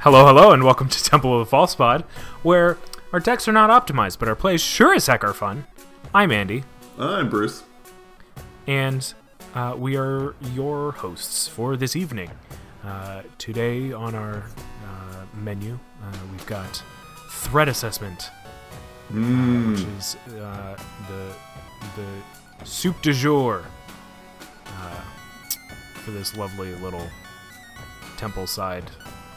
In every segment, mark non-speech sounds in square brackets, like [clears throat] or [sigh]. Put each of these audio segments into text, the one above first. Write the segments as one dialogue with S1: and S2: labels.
S1: Hello, hello, and welcome to [laughs] Temple of the False Pod, where our decks are not optimized, but our plays sure as heck are fun. I'm Andy,
S2: I'm Bruce.
S1: and uh, we are your hosts for this evening. Uh, today on our uh, menu, uh, we've got threat assessment,
S2: Mm.
S1: which is uh, the the soup du jour uh, for this lovely little temple side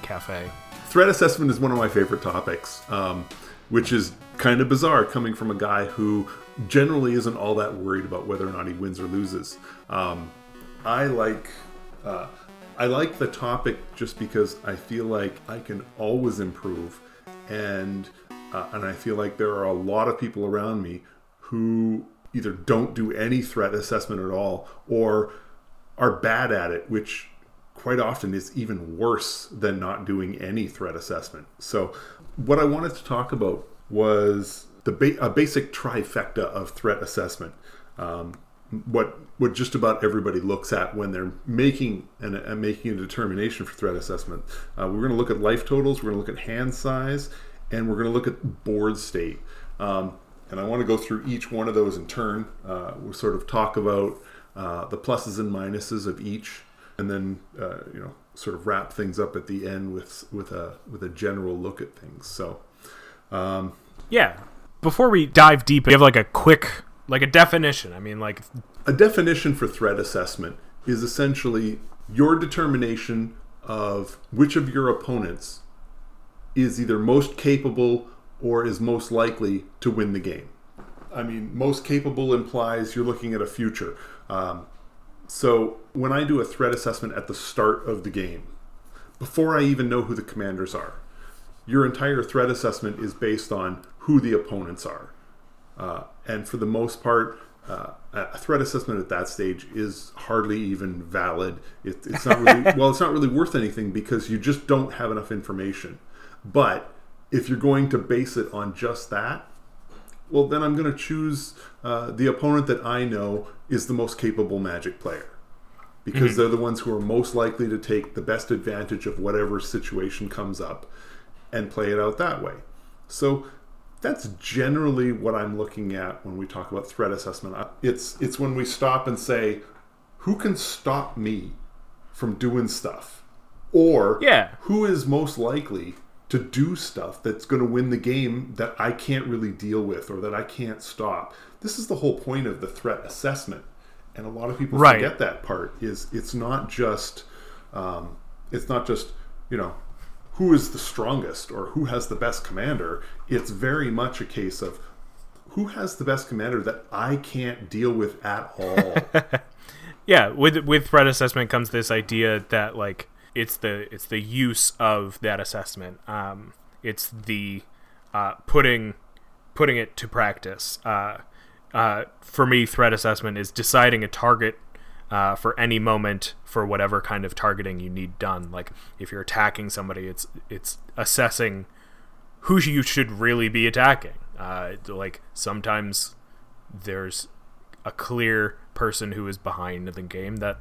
S1: cafe.
S2: Threat assessment is one of my favorite topics, um, which is kind of bizarre coming from a guy who generally isn't all that worried about whether or not he wins or loses. Um, I like. Uh, I like the topic just because I feel like I can always improve, and uh, and I feel like there are a lot of people around me who either don't do any threat assessment at all or are bad at it, which quite often is even worse than not doing any threat assessment. So, what I wanted to talk about was the ba- a basic trifecta of threat assessment. Um, what what just about everybody looks at when they're making an, uh, making a determination for threat assessment. Uh, we're going to look at life totals. We're going to look at hand size, and we're going to look at board state. Um, and I want to go through each one of those in turn. Uh, we'll sort of talk about uh, the pluses and minuses of each, and then uh, you know sort of wrap things up at the end with with a with a general look at things. So um,
S1: Yeah. Before we dive deep, give like a quick, like a definition. I mean, like,
S2: A definition for threat assessment is essentially your determination of which of your opponents is either most capable or is most likely to win the game. I mean, most capable implies you're looking at a future. Um, so when I do a threat assessment at the start of the game, before I even know who the commanders are, your entire threat assessment is based on who the opponents are. Uh, and for the most part, uh, a threat assessment at that stage is hardly even valid. It, it's not really [laughs] well. It's not really worth anything because you just don't have enough information. But if you're going to base it on just that, well, then I'm going to choose uh, the opponent that I know is the most capable Magic player because they're the ones who are most likely to take the best advantage of whatever situation comes up and play it out that way. So that's generally what I'm looking at when we talk about threat assessment. It's it's when we stop and say, who can stop me from doing stuff, or
S1: Yeah.
S2: who is most likely to do stuff that's going to win the game that I can't really deal with or that I can't stop. This is the whole point of the threat assessment, and a lot of people
S1: Right.
S2: forget that part. Is it's not just um, it's not just you know who is the strongest or who has the best commander. It's very much a case of who has the best commander that I can't deal with at all. [laughs]
S1: yeah, with with threat assessment comes this idea that like it's the it's the use of that assessment. Um, it's the uh, putting putting it to practice. Uh, uh, for me, threat assessment is deciding a target uh, for any moment for whatever kind of targeting you need done. Like if you're attacking somebody, it's it's assessing who you should really be attacking. Uh, like sometimes there's a clear person who is behind the game that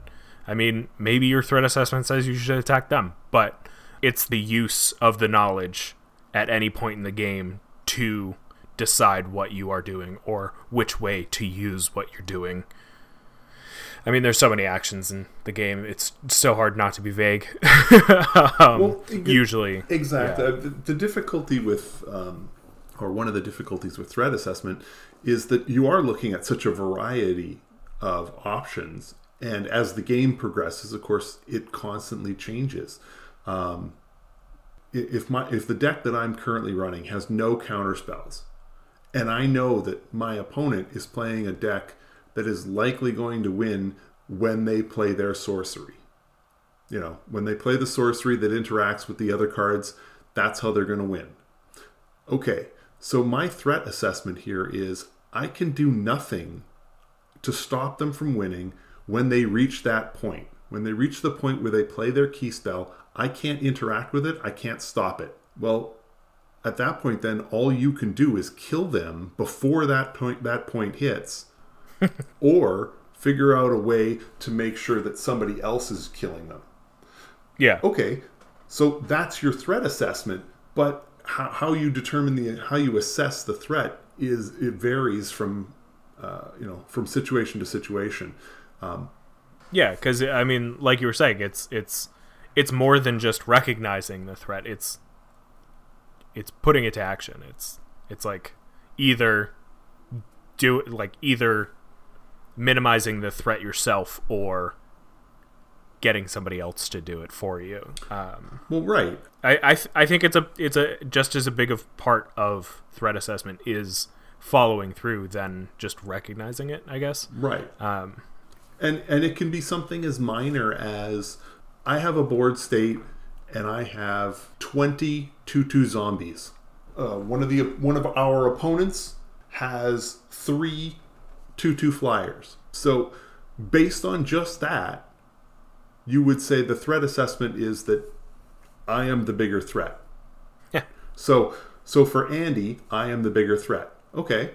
S1: I mean, maybe your threat assessment says you should attack them, but it's the use of the knowledge at any point in the game to decide what you are doing or which way to use what you're doing. I mean, there's so many actions in the game; it's so hard not to be vague. [laughs] um,
S2: Well,
S1: usually,
S2: Exactly.
S1: Yeah.
S2: Uh, The, the difficulty with, um, or one of the difficulties with threat assessment, is that you are looking at such a variety of options, and as the game progresses, of course, it constantly changes. Um, if my if the deck that I'm currently running has no counter spells, and I know that my opponent is playing a deck that is likely going to win when they play their sorcery you know, when they play the sorcery that interacts with the other cards, that's how they're going to win. Okay, so my threat assessment here is I can do nothing to stop them from winning when they reach that point. When they reach the point where they play their key spell, I can't interact with it, I can't stop it. Well, at that point then all you can do is kill them before that point that point hits [laughs] or figure out a way to make sure that somebody else is killing them
S1: yeah.
S2: okay So that's your threat assessment. But how, how you determine the how you assess the threat is it varies from uh, you know from situation to situation. Um,
S1: Yeah, because I mean, like you were saying, it's it's it's more than just recognizing the threat. It's it's putting it to action. It's it's like either do like either minimizing the threat yourself or getting somebody else to do it for you. Um,
S2: well, right.
S1: I I, th- I think it's a it's a just as a big of part of threat assessment is following through than just recognizing it. I guess.
S2: Right.
S1: Um,
S2: and and it can be something as minor as I have a board state and I have 20 2-2 zombies. Uh, one of the one of our opponents has three 2-2 flyers. So based on just that, you would say the threat assessment is that I am the bigger threat.
S1: Yeah.
S2: So so for Andy, I am the bigger threat. Okay.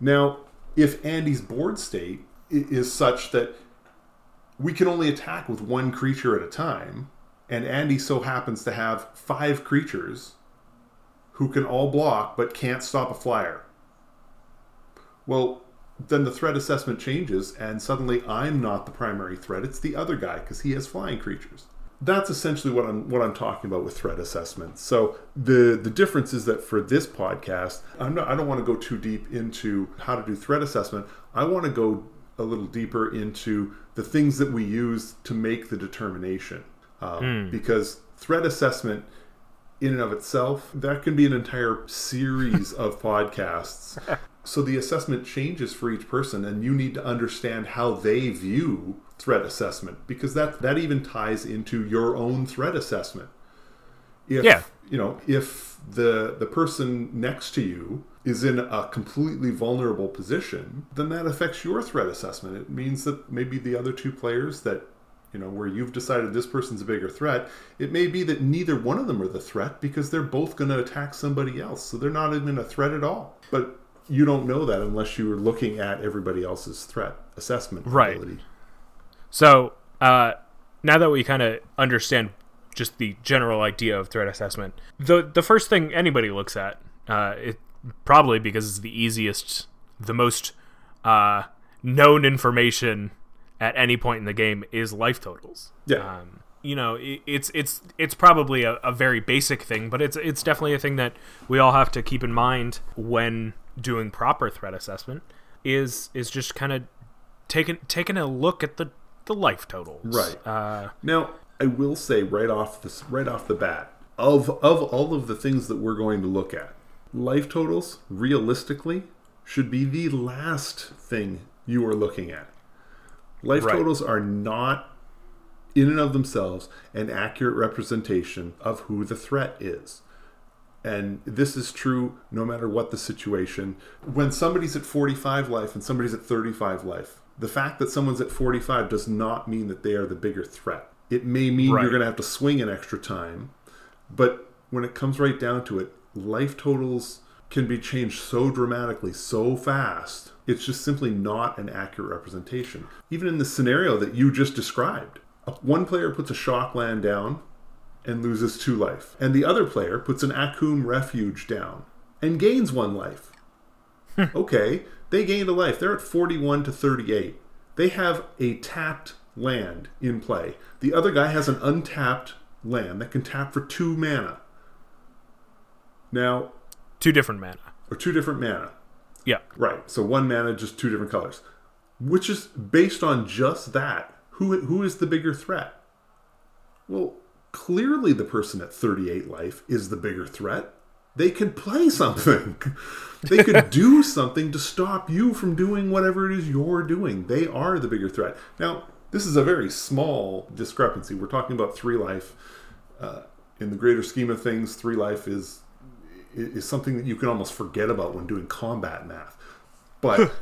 S2: Now, if Andy's board state is such that we can only attack with one creature at a time, and Andy so happens to have five creatures who can all block but can't stop a flyer. Well, then the threat assessment changes, and suddenly I'm not the primary threat; it's the other guy because he has flying creatures. That's essentially what I'm what I'm talking about with threat assessment. So the the difference is that for this podcast, I'm not I don't want to go too deep into how to do threat assessment. I want to go a little deeper into the things that we use to make the determination, um, because threat assessment in and of itself, that can be an entire series of [laughs] podcasts. So the assessment changes for each person, and you need to understand how they view threat assessment because that that even ties into your own threat assessment. If
S1: Yeah.
S2: you know, if the the person next to you is in a completely vulnerable position, then that affects your threat assessment. It means that maybe the other two players that you know, where you've decided this person's a bigger threat, it may be that neither one of them are the threat because they're both going to attack somebody else. So they're not even a threat at all. But you don't know that unless you are looking at everybody else's threat assessment
S1: Right.
S2: ability.
S1: So uh, now that we kind of understand just the general idea of threat assessment, the the first thing anybody looks at, uh, it probably because it's the easiest, the most uh, known information at any point in the game is life totals.
S2: Yeah.
S1: Um, you know, it, it's it's it's probably a, a very basic thing, but it's it's definitely a thing that we all have to keep in mind when doing proper threat assessment. Is is just kind of taking taking a look at the the life totals.
S2: Right.
S1: Uh,
S2: Now, I will say right off this right off the bat, of of all of the things that we're going to look at, life totals realistically should be the last thing you are looking at. Life
S1: Right.
S2: totals are not in and of themselves an accurate representation of who the threat is. And this is true no matter what the situation. When somebody's at 45 life and somebody's at 35 life, the fact that someone's at 45 does not mean that they are the bigger threat. It may mean
S1: Right.
S2: you're going to have to swing an extra time, but when it comes right down to it, life totals can be changed so dramatically, so fast. It's just simply not an accurate representation. Even in the scenario that you just described, one player puts a shock land down and loses two life, and the other player puts an Akoum Refuge down and gains one life. [laughs] okay, they gained a life. They're at 41 to 38. They have a tapped land in play. The other guy has an untapped land that can tap for two mana. Now,
S1: two different mana.
S2: or two different mana.
S1: Yeah.
S2: Right. So one mana, just two different colors. Which is based on just that. Who who is the bigger threat? Well, clearly the person at 38 life is the bigger threat. They could play [laughs] something. they could [laughs] do something to stop you from doing whatever it is you're doing. They are the bigger threat. Now, this is a very small discrepancy. We're talking about three life. Uh, in the greater scheme of things, three life is is something that you can almost forget about when doing combat math. But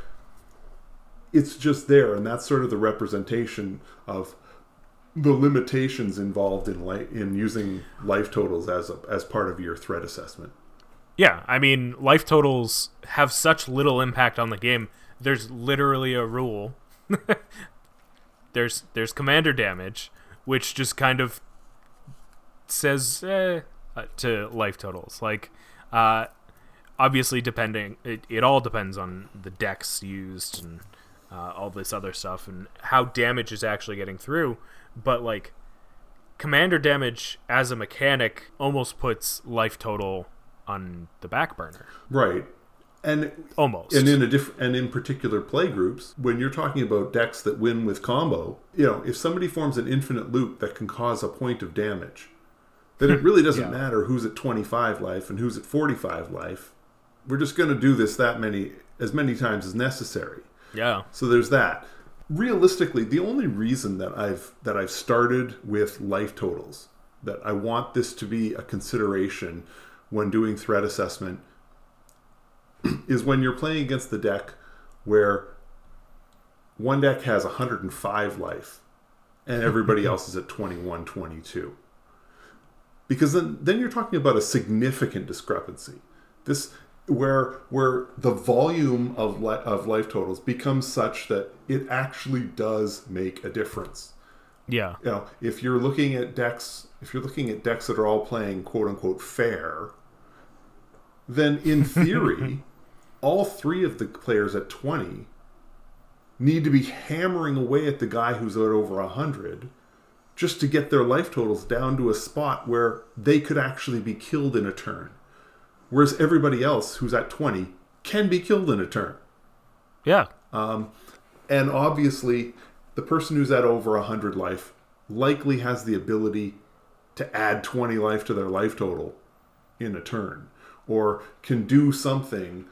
S2: [laughs] it's just there, and that's sort of the representation of the limitations involved in li- in using life totals as a, as part of your threat assessment.
S1: Yeah, I mean, life totals have such little impact on the game. There's literally a rule. [laughs] there's there's commander damage, which just kind of says eh, uh, to life totals. Like, uh, obviously, depending, it, it all depends on the decks used and uh, all this other stuff and how damage is actually getting through. But like, commander damage as a mechanic almost puts life total on the back burner.
S2: Right. And
S1: almost.
S2: And in a different and in particular play groups, when you're talking about decks that win with combo, you know, if somebody forms an infinite loop that can cause a point of damage, then it really [laughs] doesn't yeah. matter who's at 25 life and who's at 45 life. We're just going to do this that many as many times as necessary.
S1: Yeah.
S2: So there's that. Realistically, the only reason that I've that I've started with life totals that I want this to be a consideration when doing threat assessment [clears throat] is when you're playing against the deck where one deck has 105 life and everybody [laughs] else is at 21 22 because then then you're talking about a significant discrepancy. This where where the volume of li- of life totals becomes such that it actually does make a difference.
S1: Yeah.
S2: You know if you're looking at decks if you're looking at decks that are all playing quote unquote fair then in [laughs] theory all three of the players at 20 need to be hammering away at the guy who's at over 100 just to get their life totals down to a spot where they could actually be killed in a turn. Whereas everybody else who's at 20 can be killed in a turn.
S1: Yeah.
S2: Um, and obviously, the person who's at over 100 life likely has the ability to add 20 life to their life total in a turn or can do something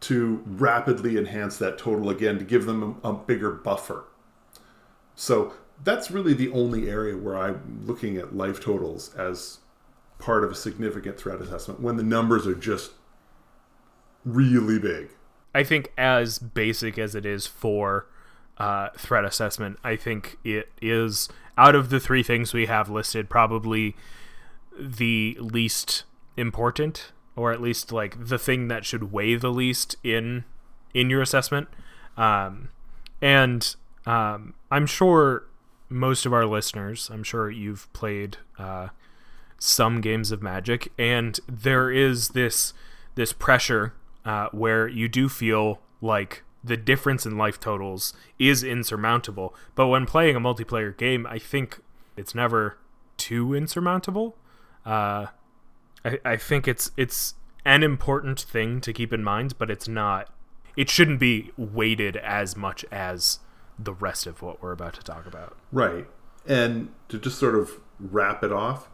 S2: to rapidly enhance that total again to give them a, a bigger buffer. So that's really the only area where I'm looking at life totals as part of a significant threat assessment when the numbers are just really big.
S1: I think, as basic as it is for uh, threat assessment, I think it is out of the three things we have listed, probably the least important or at least like the thing that should weigh the least in in your assessment. Um, and um, I'm sure most of our listeners, I'm sure you've played uh, some games of Magic, and there is this this pressure uh, where you do feel like the difference in life totals is insurmountable. But when playing a multiplayer game, I think it's never too insurmountable. Uh, I, I think it's it's an important thing to keep in mind, but it's not. It shouldn't be weighted as much as the rest of what we're about to talk about.
S2: Right, and to just sort of wrap it off.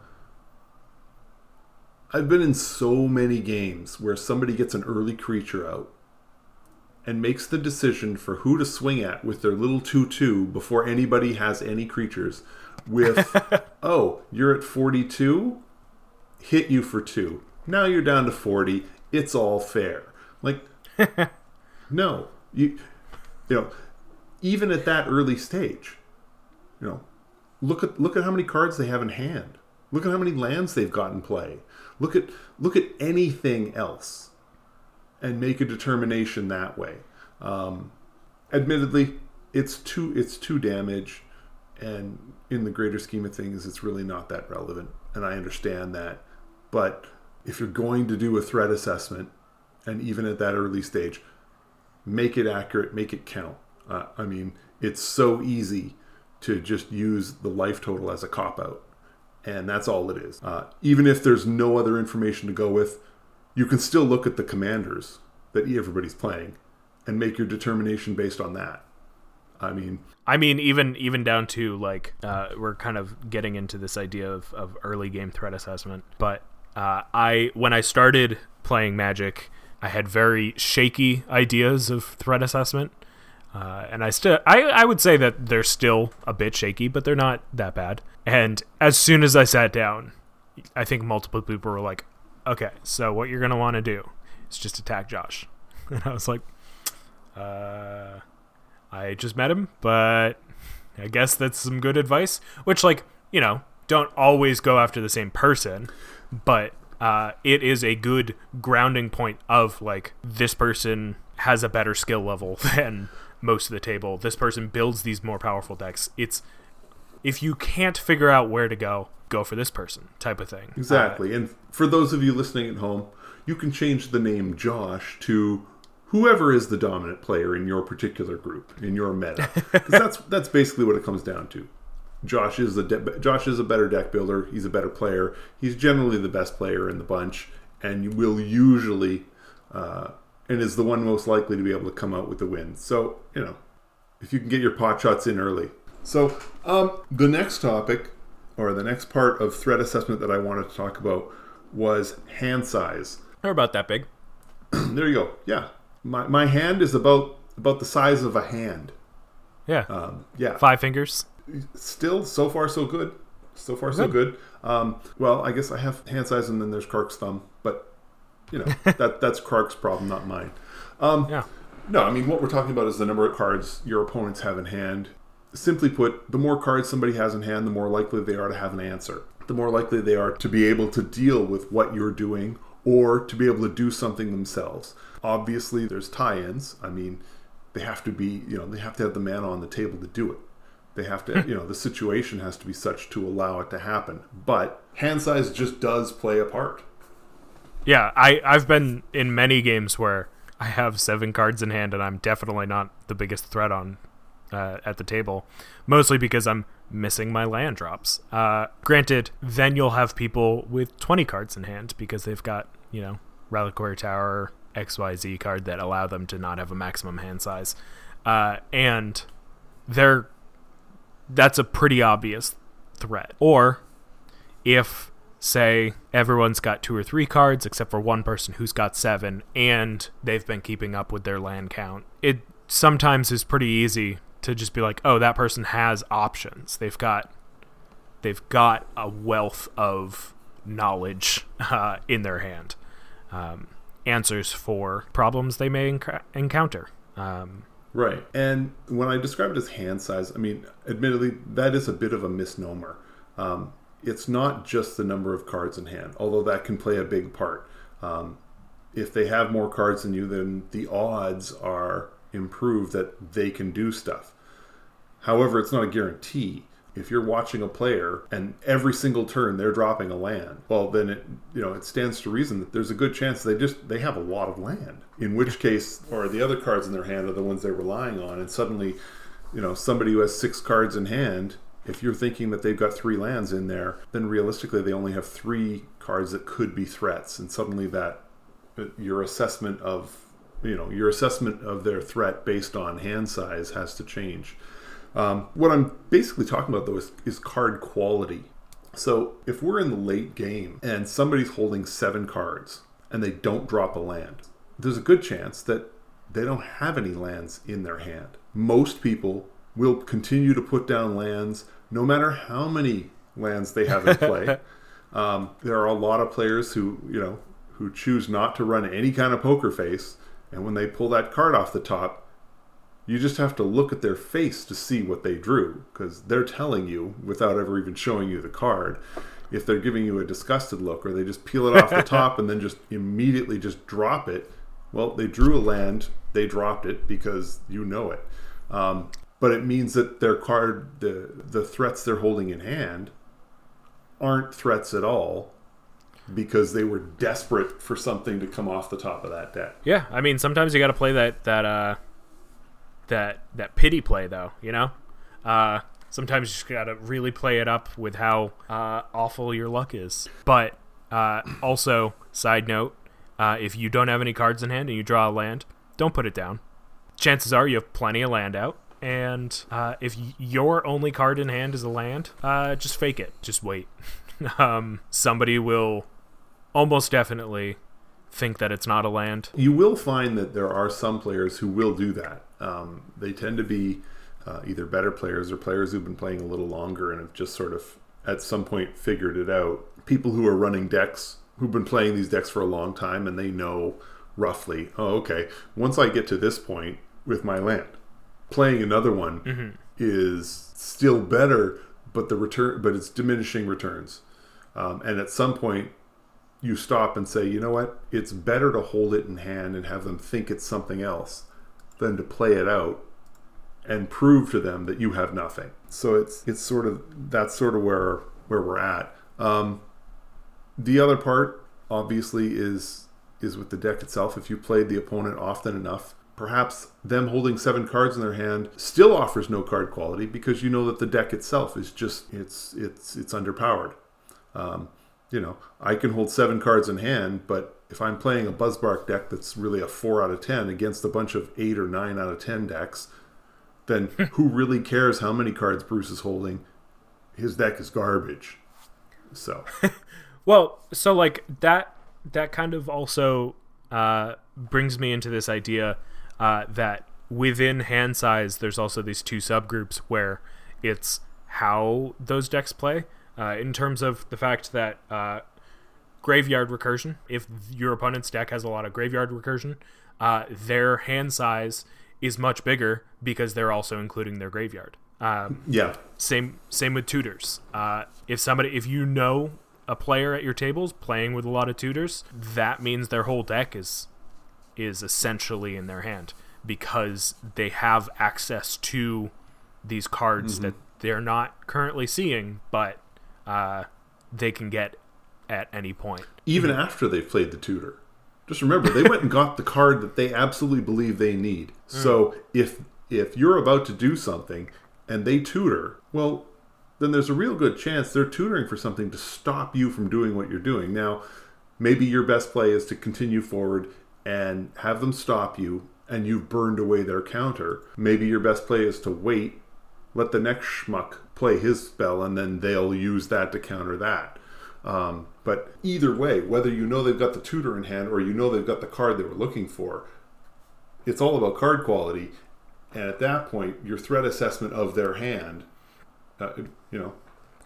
S2: I've been in so many games where somebody gets an early creature out and makes the decision for who to swing at with their little 2 2 before anybody has any creatures. With, [laughs] oh, you're at 42? Hit you for two. Now you're down to 40. It's all fair. Like, [laughs] no. You, you know, even at that early stage, you know, look at look at how many cards they have in hand. Look at how many lands they've got in play. Look at look at anything else, and make a determination that way. Um, admittedly, it's two it's two damage, and in the greater scheme of things, it's really not that relevant. And I understand that. But if you're going to do a threat assessment, and even at that early stage, make it accurate, make it count. Uh, I mean, it's so easy to just use the life total as a cop out, and that's all it is. Uh, even if there's no other information to go with, you can still look at the commanders that everybody's playing and make your determination based on that. I mean,
S1: I mean, even even down to like uh, we're kind of getting into this idea of, of early game threat assessment, but uh, I when I started playing Magic, I had very shaky ideas of threat assessment, uh, and I still I, I would say that they're still a bit shaky, but they're not that bad. And as soon as I sat down, I think multiple people were like, "Okay, so what you're gonna want to do is just attack Josh," [laughs] and I was like, "Uh, I just met him, but I guess that's some good advice." Which, like, you know, don't always go after the same person but uh, it is a good grounding point of like this person has a better skill level [laughs] than most of the table. This person builds these more powerful decks. It's if you can't figure out where to go, go for this person type of thing.
S2: Exactly. Uh, and for those of you listening at home, you can change the name Josh to whoever is the dominant player in your particular group in your meta [laughs] because that's that's basically what it comes down to josh is the de- josh is a better deck builder he's a better player he's generally the best player in the bunch and will usually uh, and is the one most likely to be able to come out with the win so you know if you can get your pot shots in early so um, the next topic or the next part of threat assessment that i wanted to talk about was hand size
S1: they're about that big [clears throat]
S2: there you go yeah my my hand is about about the size of a hand.
S1: Yeah.
S2: Um, yeah.
S1: Five fingers.
S2: Still, so far so good. So far so good. Um, well, I guess I have hand size, and then there's Krark's thumb, but you know [laughs] that that's Krark's problem, not mine. Um,
S1: yeah.
S2: No, I mean what we're talking about is the number of cards your opponents have in hand. Simply put, the more cards somebody has in hand, the more likely they are to have an answer. The more likely they are to be able to deal with what you're doing or to be able to do something themselves. Obviously, there's tie ins. I mean, they have to be, you know, they have to have the mana on the table to do it. They have to, you know, the situation has to be such to allow it to happen. But hand size just does play a part.
S1: Yeah, I, I've been in many games where I have seven cards in hand, and I'm definitely not the biggest threat on uh, at the table, mostly because I'm missing my land drops. Uh, granted, then you'll have people with 20 cards in hand because they've got, you know, Reliquary Tower, XYZ card that allow them to not have a maximum hand size. Uh, and they're that's a pretty obvious threat. Or if say everyone's got two or three cards except for one person who's got seven and they've been keeping up with their land count, it sometimes is pretty easy to just be like, oh, that person has options. They've got they've got a wealth of knowledge [laughs] uh, in their hand. Um, answers for problems they may enc- encounter. Um,
S2: right. And when I describe it as hand size, I mean, admittedly, that is a bit of a misnomer. Um, it's not just the number of cards in hand, although that can play a big part. Um, if they have more cards than you, then the odds are improved that they can do stuff. However, it's not a guarantee if you're watching a player and every single turn they're dropping a land well then it you know it stands to reason that there's a good chance they just they have a lot of land in which case or the other cards in their hand are the ones they're relying on and suddenly you know somebody who has six cards in hand if you're thinking that they've got three lands in there then realistically they only have three cards that could be threats and suddenly that uh, your assessment of you know your assessment of their threat based on hand size has to change um, what I'm basically talking about though is, is card quality. So if we're in the late game and somebody's holding seven cards and they don't drop a land, there's a good chance that they don't have any lands in their hand. Most people will continue to put down lands no matter how many lands they have in play. [laughs] um, there are a lot of players who, you know, who choose not to run any kind of poker face, and when they pull that card off the top, you just have to look at their face to see what they drew because they're telling you without ever even showing you the card. If they're giving you a disgusted look or they just peel it off the [laughs] top and then just immediately just drop it well they drew a land they dropped it because you know it. Um, but it means that their card the the threats they're holding in hand aren't threats at all because they were desperate for something to come off the top of that deck.
S1: Yeah i mean sometimes you got to play that that uh that that pity play though you know? Uh, sometimes you just gotta really play it up with how uh, awful your luck is. But uh, also side note uh, if you don't have any cards in hand and you draw a land don't put it down. Chances are you have plenty of land out. And uh, if your only card in hand is a land uh, just fake it. Just wait. [laughs] Um, somebody will almost definitely think that it's not a land.
S2: You will find that there are some players who will do that. Um, they tend to be uh, either better players or players who've been playing a little longer and have just sort of at some point figured it out. People who are running decks who've been playing these decks for a long time and they know roughly, oh, okay, once I get to this point with my land, playing another one mm-hmm. is still better, but the return, but it's diminishing returns. Um, and at some point, you stop and say, you know what? It's better to hold it in hand and have them think it's something else than to play it out and prove to them that you have nothing. So it's it's sort of that's sort of where where we're at. Um, the other part, obviously, is is with the deck itself. If you played the opponent often enough, perhaps them holding seven cards in their hand still offers no card quality because you know that the deck itself is just it's it's it's underpowered. Um, you know, I can hold seven cards in hand, but if I'm playing a Buzzbark deck that's really a four out of ten against a bunch of eight or nine out of ten decks, then [laughs] who really cares how many cards Bruce is holding? His deck is garbage. So, [laughs]
S1: well, so like that that kind of also uh, brings me into this idea uh, that within hand size, there's also these two subgroups where it's how those decks play uh, in terms of the fact that uh, graveyard recursion, if your opponent's deck has a lot of graveyard recursion, uh, their hand size is much bigger because they're also including their graveyard. Um,
S2: yeah.
S1: Same same with tutors. Uh, if somebody, if you know a player at your tables playing with a lot of tutors, that means their whole deck is is essentially in their hand because they have access to these cards mm-hmm. that they're not currently seeing, but uh, they can get at any point.
S2: Even after they've played the tutor. Just remember, they went and [laughs] got the card that they absolutely believe they need. Mm. So if if you're about to do something and they tutor, well, then there's a real good chance they're tutoring for something to stop you from doing what you're doing. Now, maybe your best play is to continue forward and have them stop you and you've burned away their counter. Maybe your best play is to wait, let the next schmuck play his spell, and then they'll use that to counter that. Um, but either way, whether you know they've got the tutor in hand or you know they've got the card they were looking for, it's all about card quality. And at that point, your threat assessment of their hand, uh, you know,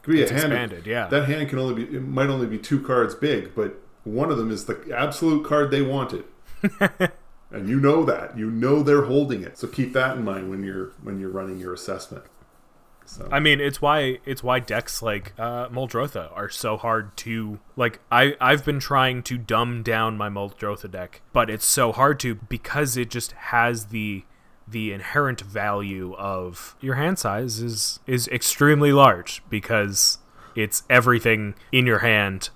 S1: could be it's a hand. Expanded, yeah.
S2: That hand can only be it might only be two cards big, but one of them is the absolute card they wanted. [laughs] and you know that you know they're holding it so keep that in mind when you're when you're running your assessment
S1: so. I mean, it's why it's why decks like uh, Muldrotha are so hard to like. I I've been trying to dumb down my Muldrotha deck, but it's so hard to because it just has the the inherent value of your hand size is is extremely large because it's everything in your hand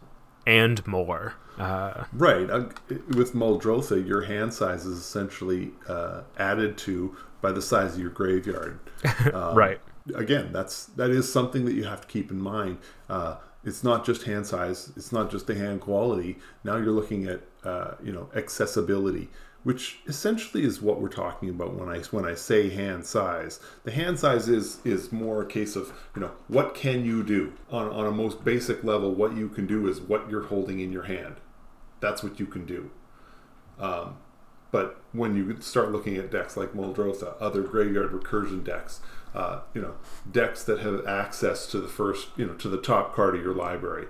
S1: and more. Uh,
S2: right. Uh, with Muldrotha, your hand size is essentially uh, added to by the size of your graveyard. [laughs]
S1: Um, right
S2: again, that's that is something that you have to keep in mind. Uh, it's not just hand size. It's not just the hand quality. Now you're looking at uh, you know accessibility, which essentially is what we're talking about when I when I say hand size. The hand size is is more a case of you know what can you do on on a most basic level. What you can do is what you're holding in your hand. That's what you can do. Um, but when you start looking at decks like Muldrotha, other graveyard recursion decks, uh, you know, decks that have access to the first, you know, to the top card of your library.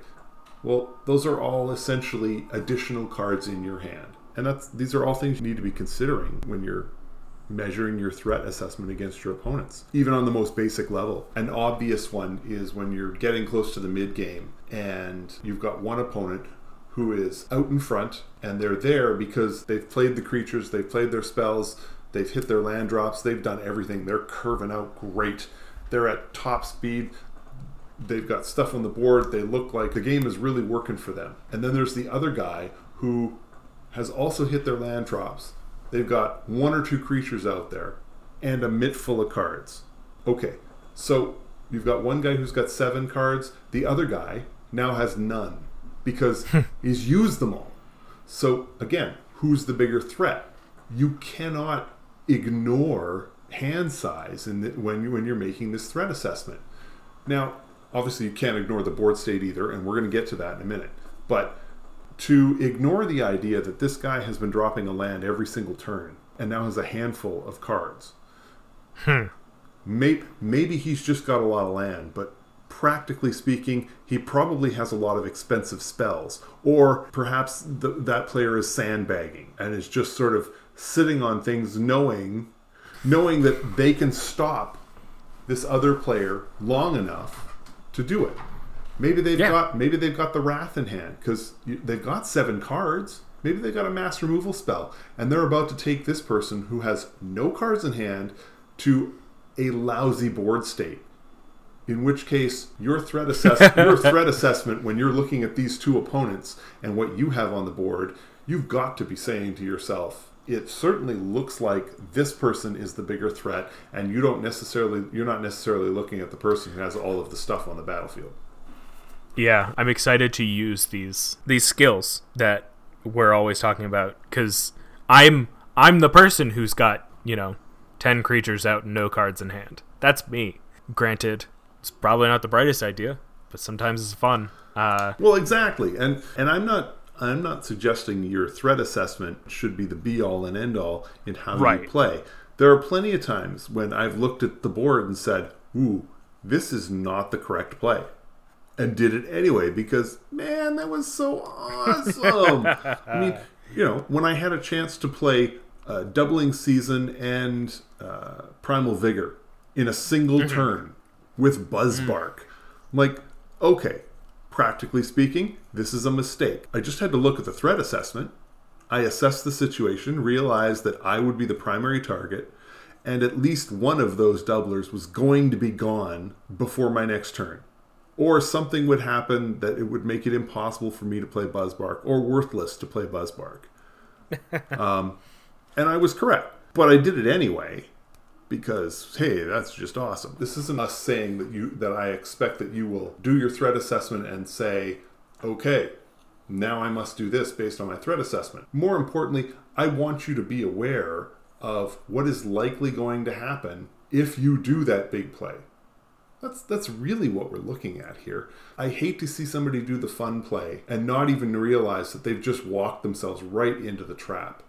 S2: Well, those are all essentially additional cards in your hand. And that's these are all things you need to be considering when you're measuring your threat assessment against your opponents, even on the most basic level. An obvious one is when you're getting close to the mid game and you've got one opponent who is out in front and they're there because they've played the creatures, they've played their spells, They've hit their land drops. They've done everything. They're curving out great. They're at top speed. They've got stuff on the board. They look like the game is really working for them. And then there's the other guy who has also hit their land drops. They've got one or two creatures out there and a mitt full of cards. Okay, so you've got one guy who's got seven cards. The other guy now has none because he's used them all. So again, who's the bigger threat? You cannot ignore hand size in the, when you when you're making this threat assessment. Now, obviously, you can't ignore the board state either, and we're going to get to that in a minute. But to ignore the idea that this guy has been dropping a land every single turn and now has a handful of cards.
S1: Hmm.
S2: Maybe, maybe he's just got a lot of land, but practically speaking, he probably has a lot of expensive spells. Or perhaps the, that player is sandbagging and is just sort of sitting on things knowing knowing that they can stop this other player long enough to do it. Maybe they've yeah. got maybe they've got the wrath in hand because they've got seven cards. Maybe they've got a mass removal spell, and they're about to take this person who has no cards in hand to a lousy board state. In which case, your threat assess [laughs] your threat assessment when you're looking at these two opponents and what you have on the board, you've got to be saying to yourself, it certainly looks like this person is the bigger threat, and you don't necessarily you're not necessarily looking at the person who has all of the stuff on the battlefield.
S1: Yeah, I'm excited to use these these skills that we're always talking about because I'm I'm the person who's got you know ten creatures out and no cards in hand. That's me. Granted, it's probably not the brightest idea, but sometimes it's fun. Uh,
S2: Well, exactly, and and I'm not I'm not suggesting your threat assessment should be the be all and end all in how
S1: Right.
S2: you play. There are plenty of times when I've looked at the board and said, "Ooh, this is not the correct play," and did it anyway because man, that was so awesome. [laughs] I mean, you know, when I had a chance to play uh, doubling season and uh, primal vigor in a single turn with Buzzbark, I'm like, okay, practically speaking, this is a mistake. I just had to look at the threat assessment. I assessed the situation, realized that I would be the primary target, and at least one of those doublers was going to be gone before my next turn. Or something would happen that it would make it impossible for me to play Buzzbark, or worthless to play Buzzbark. [laughs] um, and I was correct. But I did it anyway because hey, that's just awesome. This isn't us saying that you that I expect that you will do your threat assessment and say, okay, now I must do this based on my threat assessment. More importantly, I want you to be aware of what is likely going to happen if you do that big play. That's that's really what we're looking at here. I hate to see somebody do the fun play and not even realize that they've just walked themselves right into the trap.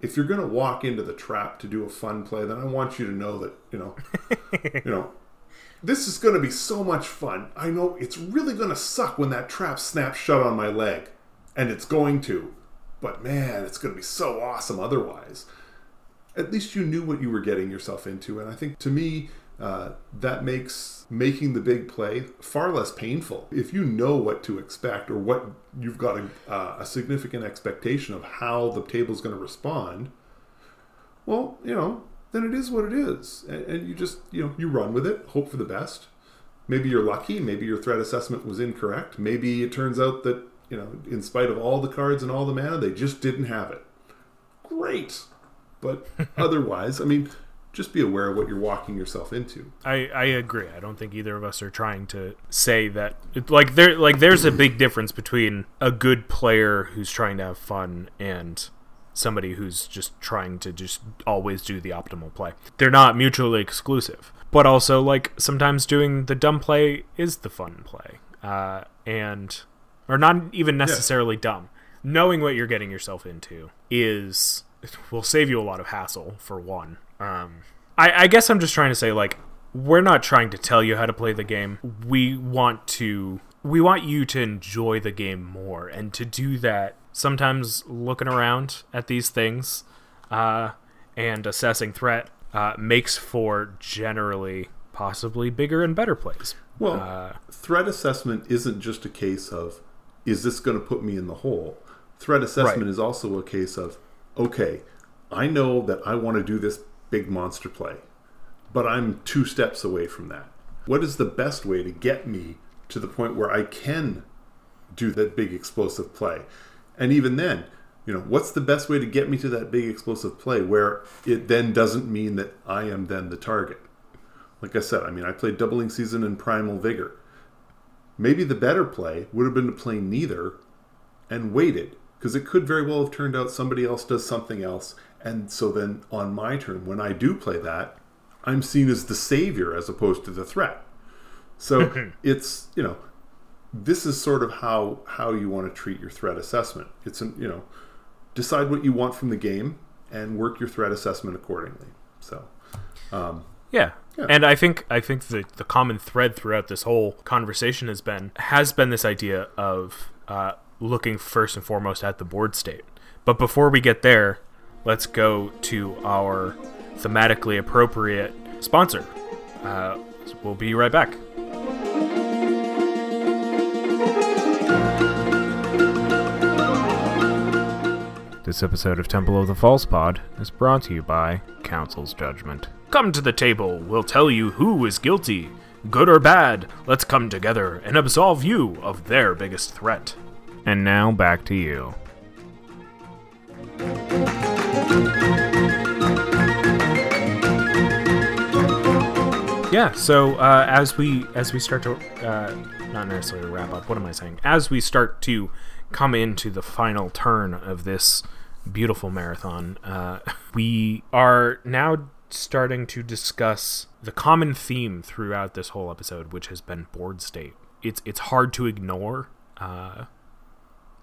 S2: If you're going to walk into the trap to do a fun play, then I want you to know that, you know, [laughs] you know, this is going to be so much fun. I know it's really going to suck when that trap snaps shut on my leg, and it's going to. But man, it's going to be so awesome otherwise. At least you knew what you were getting yourself into, and I think to me, uh, that makes making the big play far less painful. If you know what to expect or what you've got a, uh, a significant expectation of how the table's going to respond, well, you know, then it is what it is, and, and you just you know you run with it, hope for the best. Maybe you're lucky. Maybe your threat assessment was incorrect. Maybe it turns out that you know, in spite of all the cards and all the mana, they just didn't have it. Great, but [laughs] otherwise, I mean, just be aware of what you're walking yourself into.
S1: I, I agree. I don't think either of us are trying to say that like there like there's a big difference between a good player who's trying to have fun and somebody who's just trying to just always do the optimal play. They're not mutually exclusive. But also like sometimes doing the dumb play is the fun play. Uh, and or not even necessarily dumb. Knowing what you're getting yourself into is will save you a lot of hassle for one. Um, I, I guess I'm just trying to say like we're not trying to tell you how to play the game. We want to we want you to enjoy the game more, and to do that, sometimes looking around at these things uh, and assessing threat uh, makes for generally possibly bigger and better plays.
S2: Well,
S1: Uh,
S2: threat assessment isn't just a case of is this going to put me in the hole? Threat assessment
S1: Right.
S2: is also a case of okay, I know that I want to do this big monster play, but I'm two steps away from that. What is the best way to get me to the point where I can do that big explosive play? And even then, you know, what's the best way to get me to that big explosive play where it then doesn't mean that I am then the target? Like I said, I mean, I played Doubling Season and Primal Vigor. Maybe the better play would have been to play neither and waited, because it could very well have turned out somebody else does something else. And so then on my turn, when I do play that, I'm seen as the savior as opposed to the threat. So [laughs] it's, you know, this is sort of how how you want to treat your threat assessment. It's an, you know, decide what you want from the game and work your threat assessment accordingly. So, um,
S1: Yeah.
S2: Yeah.
S1: And I think I think the the common thread throughout this whole conversation has been has been this idea of uh, looking first and foremost at the board state. But before we get there, let's go to our thematically appropriate sponsor. Uh, we'll be right back. This episode of Temple of the False Pod is brought to you by Council's Judgment. Come to the table, we'll tell you who is guilty. Good or bad, let's come together and absolve you of their biggest threat. And now back to you. Yeah, so uh, as we as we start to uh, not necessarily wrap up, what am I saying? As we start to come into the final turn of this beautiful marathon, uh, [laughs] we are now starting to discuss the common theme throughout this whole episode, which has been board state. It's it's hard to ignore uh,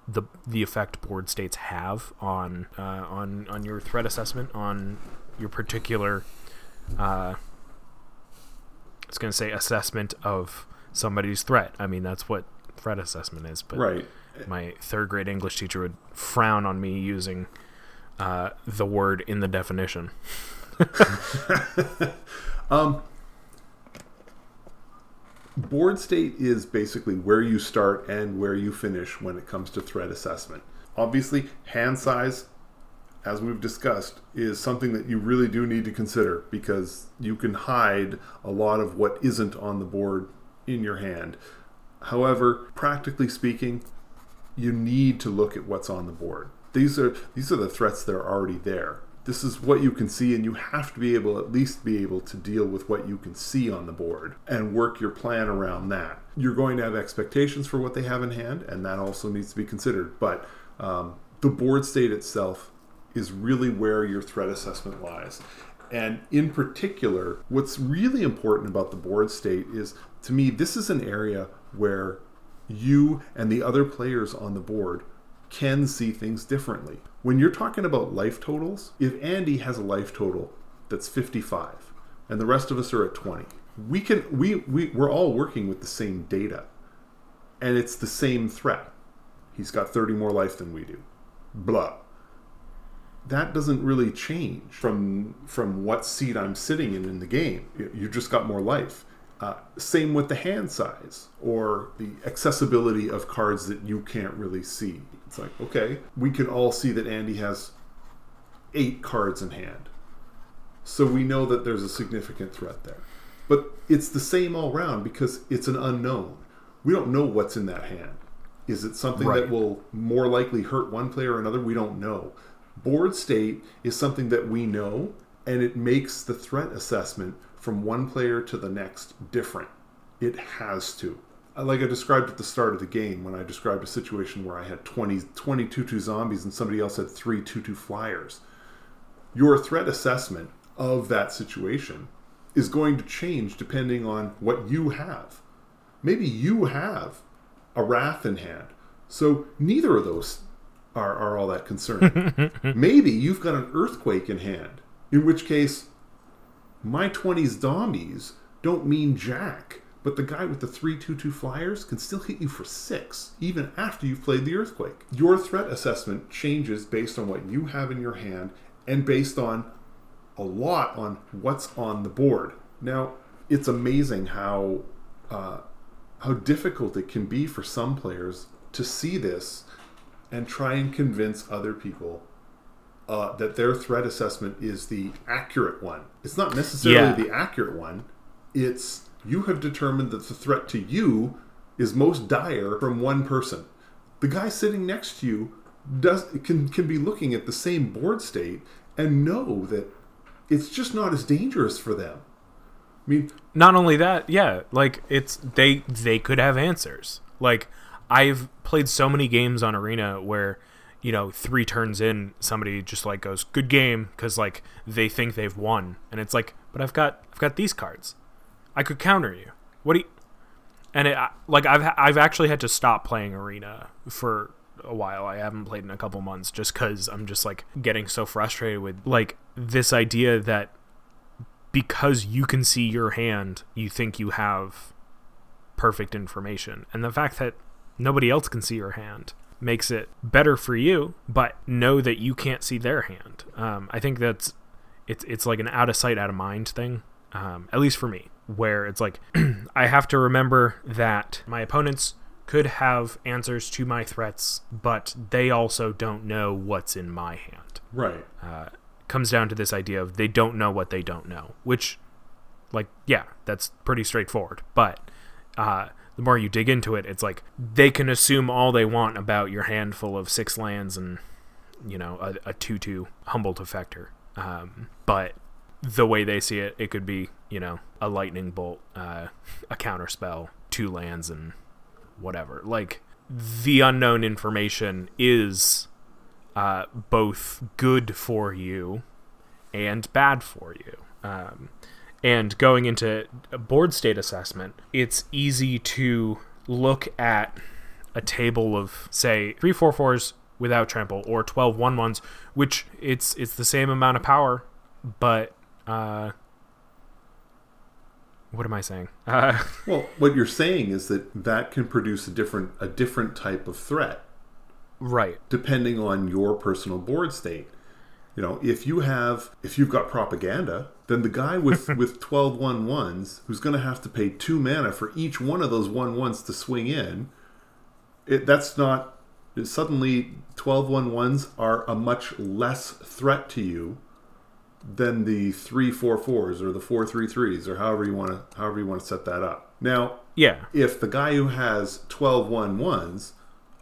S1: the the effect board states have on uh, on on your threat assessment, on your particular. I was going to say assessment of somebody's threat. I mean, that's what threat assessment is. But
S2: Right.
S1: my third grade English teacher would frown on me using uh, the word in the definition. [laughs]
S2: Board state is basically where you start and where you finish when it comes to threat assessment. Obviously, hand size, as we've discussed, is something that you really do need to consider because you can hide a lot of what isn't on the board in your hand. However, practically speaking, you need to look at what's on the board. These are these are the threats that are already there. This is what you can see, and you have to be able at least be able to deal with what you can see on the board and work your plan around that. You're going to have expectations for what they have in hand, and that also needs to be considered. But um, the board state itself is really where your threat assessment lies. And in particular, what's really important about the board state is to me, this is an area where you and the other players on the board can see things differently. When you're talking about life totals, if Andy has a life total that's 55 and the rest of us are at 20, we can we, we we're all working with the same data. And it's the same threat. He's got 30 more life than we do. Blah that doesn't really change from from what seat I'm sitting in in the game. You, just got more life. Uh, same with the hand size or the accessibility of cards that you can't really see. It's like okay, we can all see that Andy has eight cards in hand, so we know that there's a significant threat there. But it's the same all round because it's an unknown. We don't know what's in that hand. Is it something
S1: Right.
S2: that will more likely hurt one player or another? We don't know. Board state is something that we know, and it makes the threat assessment from one player to the next different. It has to. Like I described at the start of the game, when I described a situation where I had 20, 20 2 zombies and somebody else had three 2 2 flyers. Your threat assessment of that situation is going to change depending on what you have. Maybe you have a wrath in hand. So neither of those are, are all that concerning. [laughs] Maybe you've got an earthquake in hand, in which case my 20s zombies don't mean jack, but the guy with the 322 flyers can still hit you for six, even after you've played the earthquake. Your threat assessment changes based on what you have in your hand and based on a lot on what's on the board. Now, it's amazing how uh, how difficult it can be for some players to see this and try and convince other people uh, that their threat assessment is the accurate one. It's not necessarily
S1: Yeah.
S2: the accurate one. It's you have determined that the threat to you is most dire from one person. The guy sitting next to you does can can be looking at the same board state and know that it's just not as dangerous for them. I mean,
S1: not only that yeah like it's they they could have answers like i've played so many games on arena where you know three turns in somebody just like goes good game because like they think they've won. And it's like but i've got i've got these cards. I could counter you. What do you and it like i've i've actually had to stop playing arena for a while. I haven't played in a couple months just because i'm just like getting so frustrated with like this idea that because you can see your hand, you think you have perfect information. And the fact that nobody else can see your hand makes it better for you, but know that you can't see their hand. Um, I think that's it's it's like an out of sight, out of mind thing. Um, at least for me, where it's like [clears throat] I have to remember that my opponents could have answers to my threats, but they also don't know what's in my hand
S2: right.
S1: comes down to this idea of they don't know what they don't know, which, like, yeah, that's pretty straightforward. But uh, the more you dig into it, it's like they can assume all they want about your handful of six lands and, you know, a, a 2 2 Humble Defector. Um, but the way they see it, it could be, you know, a lightning bolt, uh, a counter spell, two lands, and whatever. Like, the unknown information is uh, both good for you and bad for you. Um, and going into board state assessment, it's easy to look at a table of, say, three four fours without trample or 12 one ones, which it's it's the same amount of power, but uh, what am I saying? Uh, [laughs]
S2: well, what you're saying is that that can produce a different a different type of threat,
S1: right?
S2: Depending on your personal board state. You know, if you have if you've got propaganda, then the guy with [laughs] with 12 one ones who's going to have to pay 2 mana for each one of those one ones to swing in, it that's not suddenly 12 one ones are a much less threat to you than the three four fours or the four three threes or however you want to however you want to set that up. Now,
S1: yeah,
S2: if the guy who has 12 one ones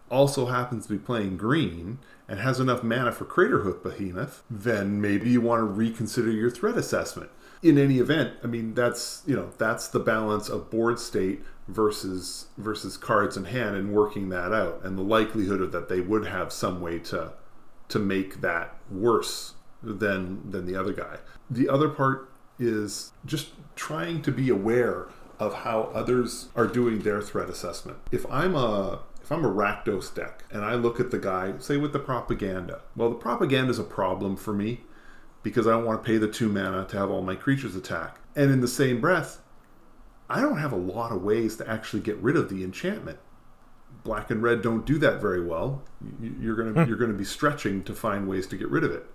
S2: also happens to be playing green and has enough mana for Craterhoof Behemoth, then maybe you want to reconsider your threat assessment. In any event, I mean that's you know that's the balance of board state versus versus cards in hand and working that out and the likelihood of that they would have some way to to make that worse than than the other guy. The other part is just trying to be aware of how others are doing their threat assessment. If I'm a I'm a Rakdos deck and I look at the guy, say with the propaganda, well, the propaganda is a problem for me because I don't want to pay the two mana to have all my creatures attack. And in the same breath, I don't have a lot of ways to actually get rid of the enchantment. Black and red don't do that very well. You're gonna hmm. you're gonna be stretching to find ways to get rid of it.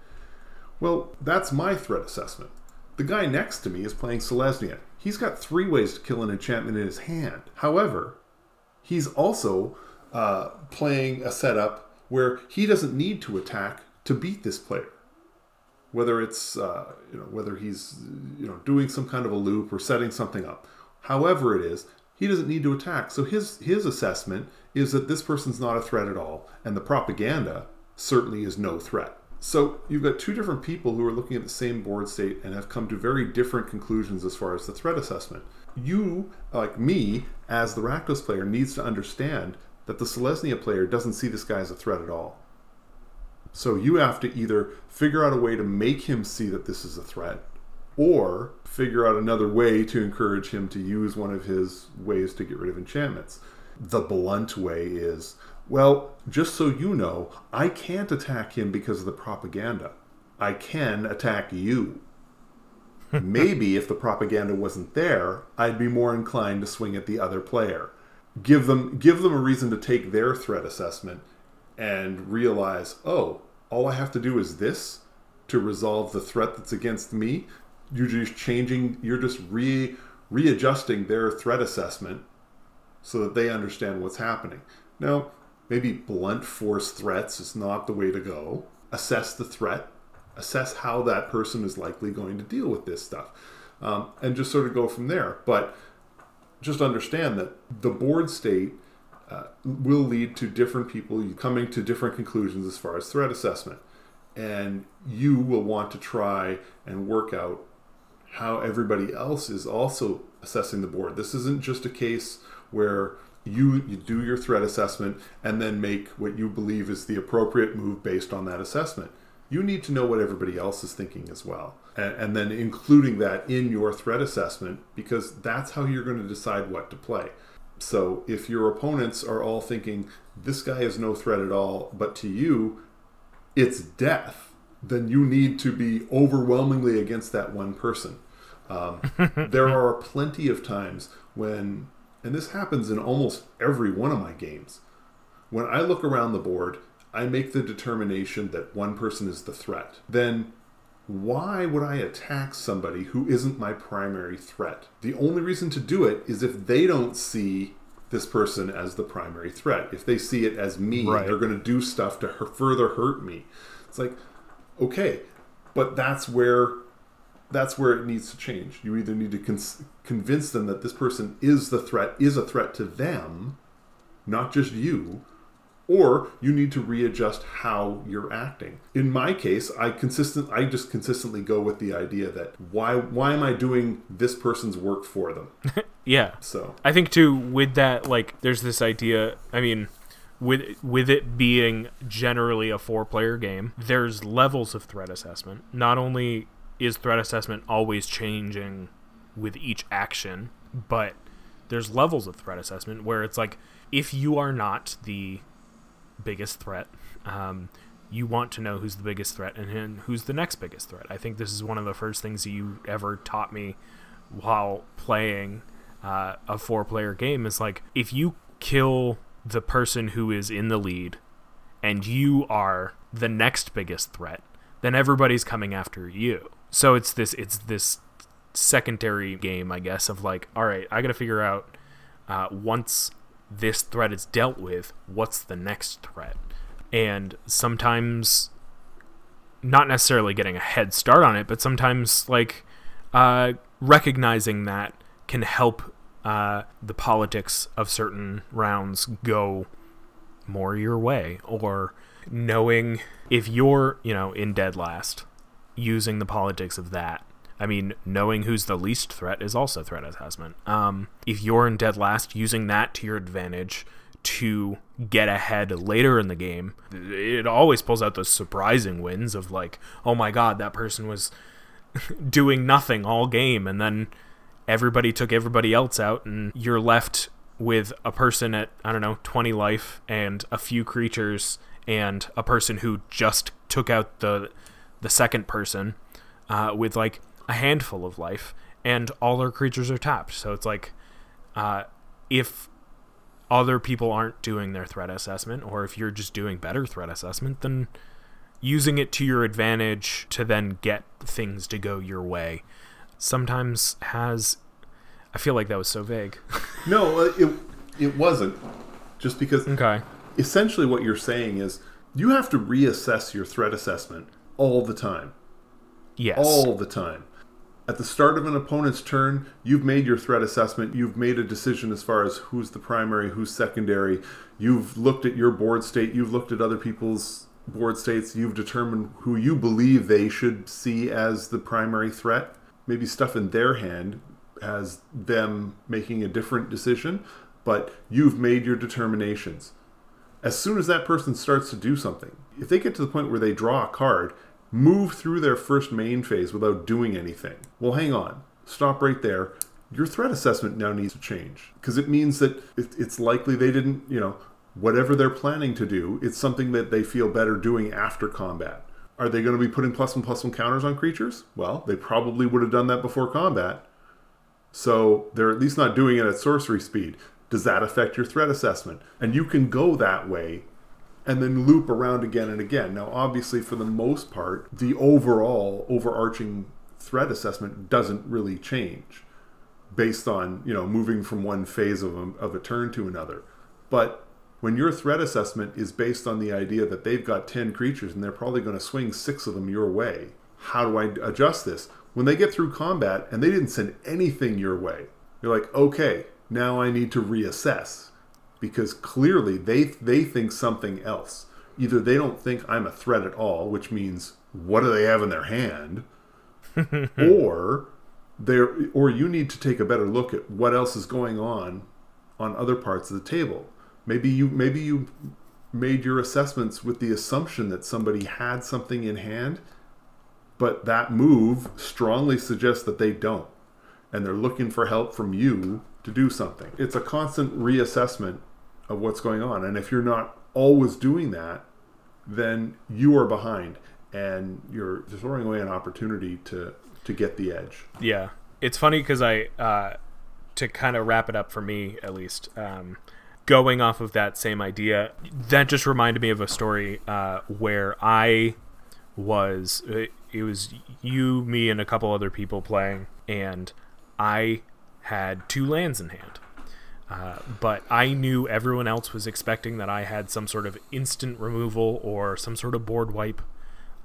S2: Well, that's my threat assessment. The guy next to me is playing Selesnya. He's got three ways to kill an enchantment in his hand. However, he's also uh, playing a setup where he doesn't need to attack to beat this player. Whether it's uh, you know whether he's you know doing some kind of a loop or setting something up, however it is, he doesn't need to attack. So his his assessment is that this person's not a threat at all, and the propaganda certainly is no threat. So you've got two different people who are looking at the same board state and have come to very different conclusions as far as the threat assessment. You, like me, as the Rakdos player, needs to understand that the Selesnya player doesn't see this guy as a threat at all. So you have to either figure out a way to make him see that this is a threat, or figure out another way to encourage him to use one of his ways to get rid of enchantments. The blunt way is well, just so you know, I can't attack him because of the propaganda. I can attack you. [laughs] Maybe if the propaganda wasn't there, I'd be more inclined to swing at the other player. Give them give them a reason to take their threat assessment and realize, "Oh, all I have to do is this to resolve the threat that's against me." You're just changing, you're just re readjusting their threat assessment so that they understand what's happening. Now, maybe blunt force threats is not the way to go. Assess the threat, assess how that person is likely going to deal with this stuff, um, and just sort of go from there. But just understand that the board state uh, will lead to different people coming to different conclusions as far as threat assessment. And you will want to try and work out how everybody else is also assessing the board. This isn't just a case where you, you do your threat assessment and then make what you believe is the appropriate move based on that assessment. You need to know what everybody else is thinking as well. And, and then including that in your threat assessment because that's how you're going to decide what to play. So if your opponents are all thinking, this guy is no threat at all, but to you, it's death, then you need to be overwhelmingly against that one person. Um, [laughs] there are plenty of times when and this happens in almost every one of my games. When I look around the board, I make the determination that one person is the threat. Then why would I attack somebody who isn't my primary threat? The only reason to do it is if they don't see this person as the primary threat. If they see it as me, right. they're going to do stuff to further hurt me. It's like, okay, but that's where that's where it needs to change. You either need to con- convince them that this person is the threat, is a threat to them, not just you, or you need to readjust how you're acting. In my case, I consistent I just consistently go with the idea that why why am I doing this person's work for them? [laughs]
S1: yeah.
S2: So
S1: I think too with that like there's this idea, I mean with with it being generally a four player game, there's levels of threat assessment. Not only is threat assessment always changing with each action, but there's levels of threat assessment where it's like if you are not the biggest threat. Um, you want to know who's the biggest threat and who's the next biggest threat. I think this is one of the first things you ever taught me while playing uh, a four player game is like if you kill the person who is in the lead and you are the next biggest threat, then everybody's coming after you. So it's this it's this secondary game, I guess, of like, all right, I got to figure out uh, once this threat is dealt with, what's the next threat? And sometimes, not necessarily getting a head start on it, but sometimes like uh, recognizing that can help uh, the politics of certain rounds go more your way, or knowing if you're, you know, in dead last, using the politics of that I mean, knowing who's the least threat is also threat assessment. Um, if you're in dead last, using that to your advantage to get ahead later in the game, it always pulls out those surprising wins of like, oh my god, that person was [laughs] doing nothing all game, and then everybody took everybody else out, and you're left with a person at I don't know 20 life and a few creatures and a person who just took out the the second person uh, with like a handful of life, and all our creatures are tapped. So it's like, uh, if other people aren't doing their threat assessment, or if you're just doing better threat assessment, then using it to your advantage to then get things to go your way sometimes has. I feel like that was so vague. [laughs]
S2: no, uh, it it wasn't. Just because.
S1: Okay.
S2: Essentially, what you're saying is you have to reassess your threat assessment all the time.
S1: Yes.
S2: All the time. At the start of an opponent's turn, you've made your threat assessment. You've made a decision as far as who's the primary, who's secondary. You've looked at your board state. You've looked at other people's board states. You've determined who you believe they should see as the primary threat. Maybe stuff in their hand has them making a different decision, but you've made your determinations. As soon as that person starts to do something, if they get to the point where they draw a card, move through their first main phase without doing anything. Well, hang on. Stop right there. Your threat assessment now needs to change because it means that it's likely they didn't, you know, whatever they're planning to do, it's something that they feel better doing after combat. Are they going to be putting plus one plus one counters on creatures? Well, they probably would have done that before combat. So they're at least not doing it at sorcery speed. Does that affect your threat assessment? And you can go that way and then loop around again and again. Now, obviously, for the most part, the overall overarching threat assessment doesn't really change based on you know moving from one phase of a, of a turn to another. But when your threat assessment is based on the idea that they've got 10 creatures and they're probably going to swing six of them your way, how do I adjust this? When they get through combat and they didn't send anything your way, you're like, okay, now I need to reassess because clearly they they think something else. Either they don't think I'm a threat at all, which means what do they have in their hand, [laughs] or they or you need to take a better look at what else is going on on other parts of the table. Maybe you maybe you made your assessments with the assumption that somebody had something in hand, but that move strongly suggests that they don't. And they're looking for help from you to do something. It's a constant reassessment of what's going on. And if you're not always doing that, then you are behind and you're throwing away an opportunity to to get the edge.
S1: Yeah. It's funny because I uh, to kind of wrap it up for me at least um, going off of that same idea that just reminded me of a story uh, where I was it was you me and a couple other people playing and I had two lands in hand uh, but I knew everyone else was expecting that I had some sort of instant removal or some sort of board wipe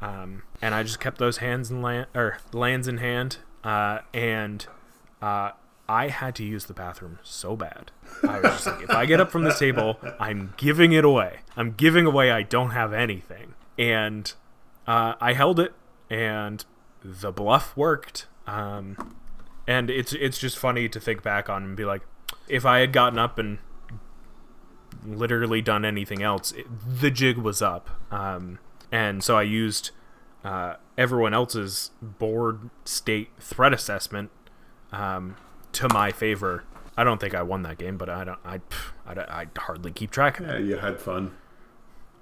S1: Um, and I just kept those hands in land or lands in hand, uh, and uh, I had to use the bathroom so bad. I was just like, if I get up from this table, I'm giving it away. I'm giving away. I don't have anything, and uh, I held it, and the bluff worked. Um, and it's it's just funny to think back on and be like, if I had gotten up and literally done anything else, it, the jig was up. Um, and so I used uh, everyone else's board state threat assessment um, to my favor. I don't think I won that game, but I don't. I I, I hardly keep track of
S2: Yeah, you had fun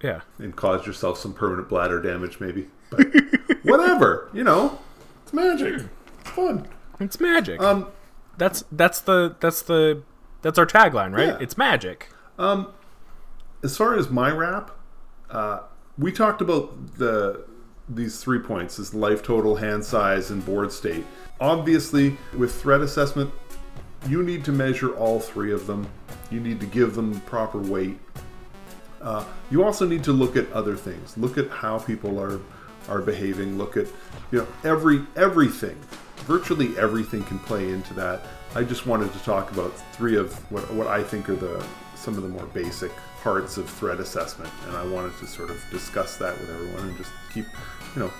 S1: Yeah,
S2: and caused yourself some permanent bladder damage, maybe. But [laughs] whatever, you know, it's magic. It's fun.
S1: it's magic.
S2: Um,
S1: that's that's the that's the that's our tagline, right?
S2: Yeah.
S1: It's magic.
S2: as far as my rap, uh, we talked about the these three points: is life total, hand size, and board state. Obviously, with threat assessment, you need to measure all three of them. You need to give them proper weight. Uh, you also need to look at other things. Look at how people are are behaving. Look at you know every everything. Virtually everything can play into that. I just wanted to talk about three of what what I think are the some of the more basic parts of threat assessment, and I wanted to sort of discuss that with everyone and just keep you know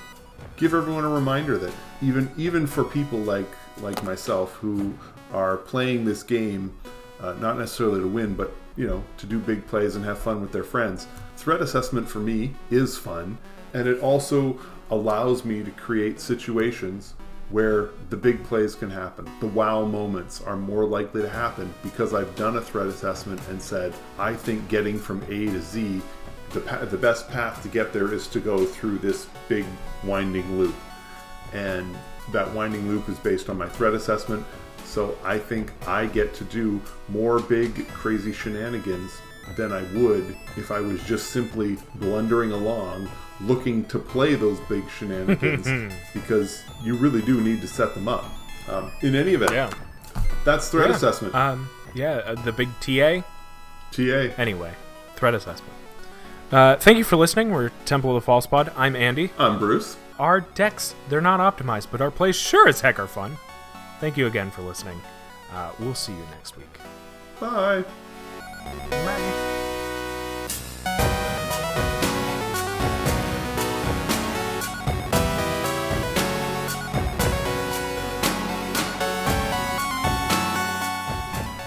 S2: give everyone a reminder that even even for people like like myself who are playing this game uh, not necessarily to win but you know to do big plays and have fun with their friends threat assessment for me is fun and it also allows me to create situations where the big plays can happen. The wow moments are more likely to happen because I've done a threat assessment and said, I think getting from A to Z, the, pa- the best path to get there is to go through this big winding loop. And that winding loop is based on my threat assessment. So I think I get to do more big, crazy shenanigans than I would if I was just simply blundering along looking to play those big shenanigans [laughs] because you really do need to set them up. Um, in any event,
S1: Yeah.
S2: that's threat
S1: Yeah.
S2: assessment.
S1: Um. Yeah. Uh, the big TA.
S2: TA.
S1: Anyway, threat assessment. Uh, thank you for listening. We're Temple of the False Pod. I'm Andy.
S2: I'm Bruce.
S1: Our decks, they're not optimized, but our plays sure as heck are fun. Thank you again for listening. Uh, we'll see you next week.
S2: Bye.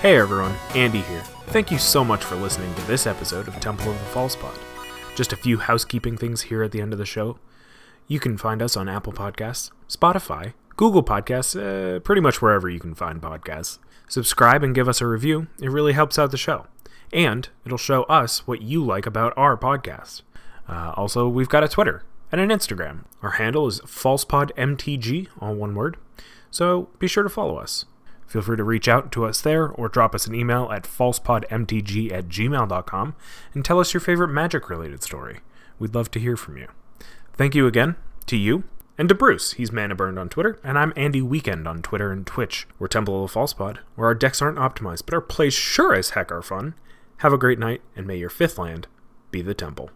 S1: Hey everyone, Andy here. Thank you so much for listening to this episode of Temple of the False Pod. Just a few housekeeping things here at the end of the show. You can find us on Apple Podcasts, Spotify, Google Podcasts, uh, pretty much wherever you can find podcasts. Subscribe and give us a review. It really helps out the show. And it'll show us what you like about our podcast. Uh, also, we've got a Twitter and an Instagram. Our handle is falsepodmtg, all one word. So be sure to follow us. Feel free to reach out to us there or drop us an email at falsepodmtg at gmail.com and tell us your favorite magic related story. We'd love to hear from you. Thank you again to you and to Bruce. He's Mana Burned on Twitter, and I'm Andy Weekend on Twitter and Twitch. We're Temple of the False Pod, where our decks aren't optimized, but our plays sure as heck are fun. Have a great night, and may your fifth land be the temple.